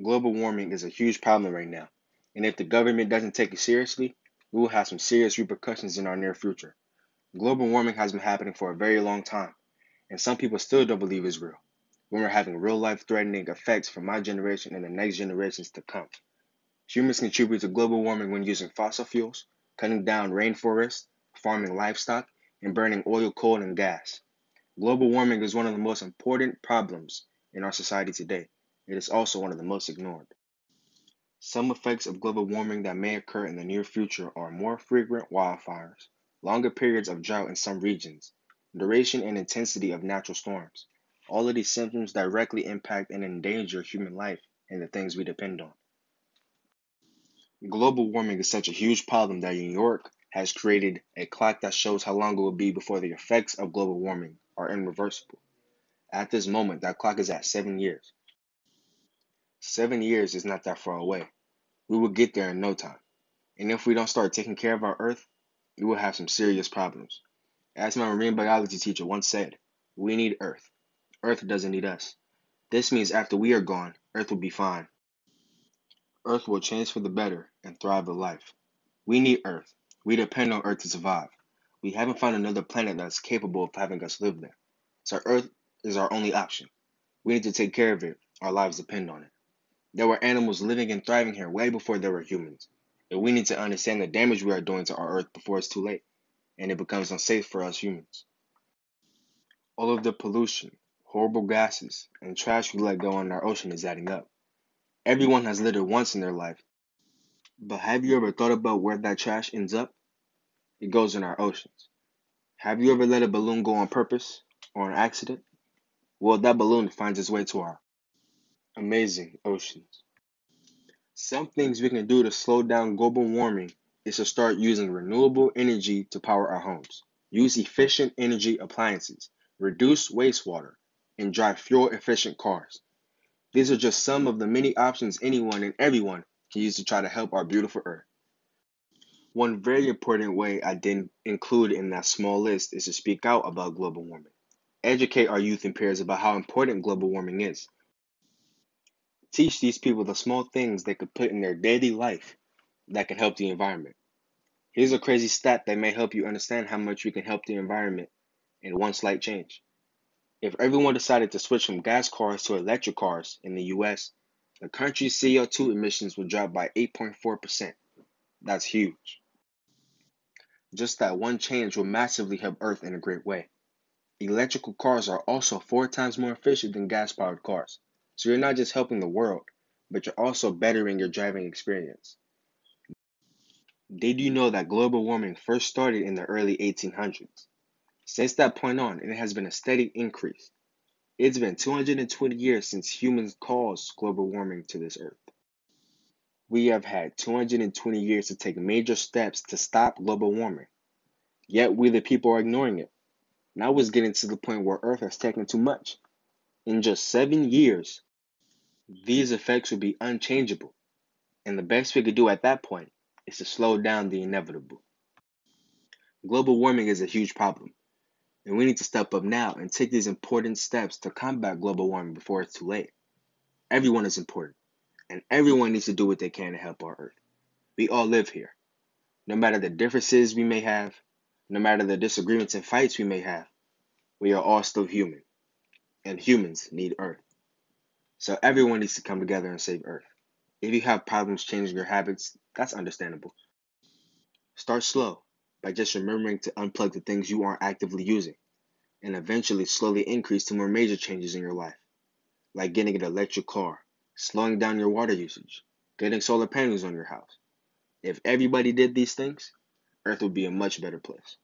Global warming is a huge problem right now, and if the government doesn't take it seriously, we will have some serious repercussions in our near future. Global warming has been happening for a very long time, and some people still don't believe it's real, when we're having real life threatening effects for my generation and the next generations to come. Humans contribute to global warming when using fossil fuels, cutting down rainforests, farming livestock, and burning oil, coal, and gas. Global warming is one of the most important problems in our society today. It is also one of the most ignored. Some effects of global warming that may occur in the near future are more frequent wildfires, longer periods of drought in some regions, duration and intensity of natural storms. All of these symptoms directly impact and endanger human life and the things we depend on. Global warming is such a huge problem that New York has created a clock that shows how long it will be before the effects of global warming are irreversible. At this moment, that clock is at seven years. Seven years is not that far away. We will get there in no time. And if we don't start taking care of our Earth, we will have some serious problems. As my marine biology teacher once said, we need Earth. Earth doesn't need us. This means after we are gone, Earth will be fine. Earth will change for the better and thrive a life. We need Earth. We depend on Earth to survive. We haven't found another planet that's capable of having us live there. So Earth is our only option. We need to take care of it. Our lives depend on it. There were animals living and thriving here way before there were humans. And we need to understand the damage we are doing to our Earth before it's too late and it becomes unsafe for us humans. All of the pollution, horrible gases, and trash we let go in our ocean is adding up. Everyone has littered once in their life. But have you ever thought about where that trash ends up? It goes in our oceans. Have you ever let a balloon go on purpose or an accident? Well, that balloon finds its way to our amazing oceans. Some things we can do to slow down global warming is to start using renewable energy to power our homes, use efficient energy appliances, reduce wastewater, and drive fuel efficient cars. These are just some of the many options anyone and everyone can use to try to help our beautiful Earth. One very important way I didn't include in that small list is to speak out about global warming. Educate our youth and peers about how important global warming is Teach these people the small things they could put in their daily life that can help the environment. Here's a crazy stat that may help you understand how much we can help the environment in one slight change. If everyone decided to switch from gas cars to electric cars in the US, the country's CO2 emissions would drop by 8.4%. That's huge. Just that one change will massively help Earth in a great way. Electrical cars are also four times more efficient than gas powered cars. So you're not just helping the world, but you're also bettering your driving experience. Did you know that global warming first started in the early 1800s? Since that point on, it has been a steady increase. It's been 220 years since humans caused global warming to this earth. We have had 220 years to take major steps to stop global warming. Yet we, the people, are ignoring it. Now it's getting to the point where Earth has taken too much. In just seven years, these effects would be unchangeable, and the best we could do at that point is to slow down the inevitable. Global warming is a huge problem, and we need to step up now and take these important steps to combat global warming before it's too late. Everyone is important, and everyone needs to do what they can to help our Earth. We all live here. No matter the differences we may have, no matter the disagreements and fights we may have, we are all still human, and humans need Earth. So everyone needs to come together and save Earth. If you have problems changing your habits, that's understandable. Start slow by just remembering to unplug the things you aren't actively using, and eventually slowly increase to more major changes in your life, like getting an electric car, slowing down your water usage, getting solar panels on your house. If everybody did these things, Earth would be a much better place.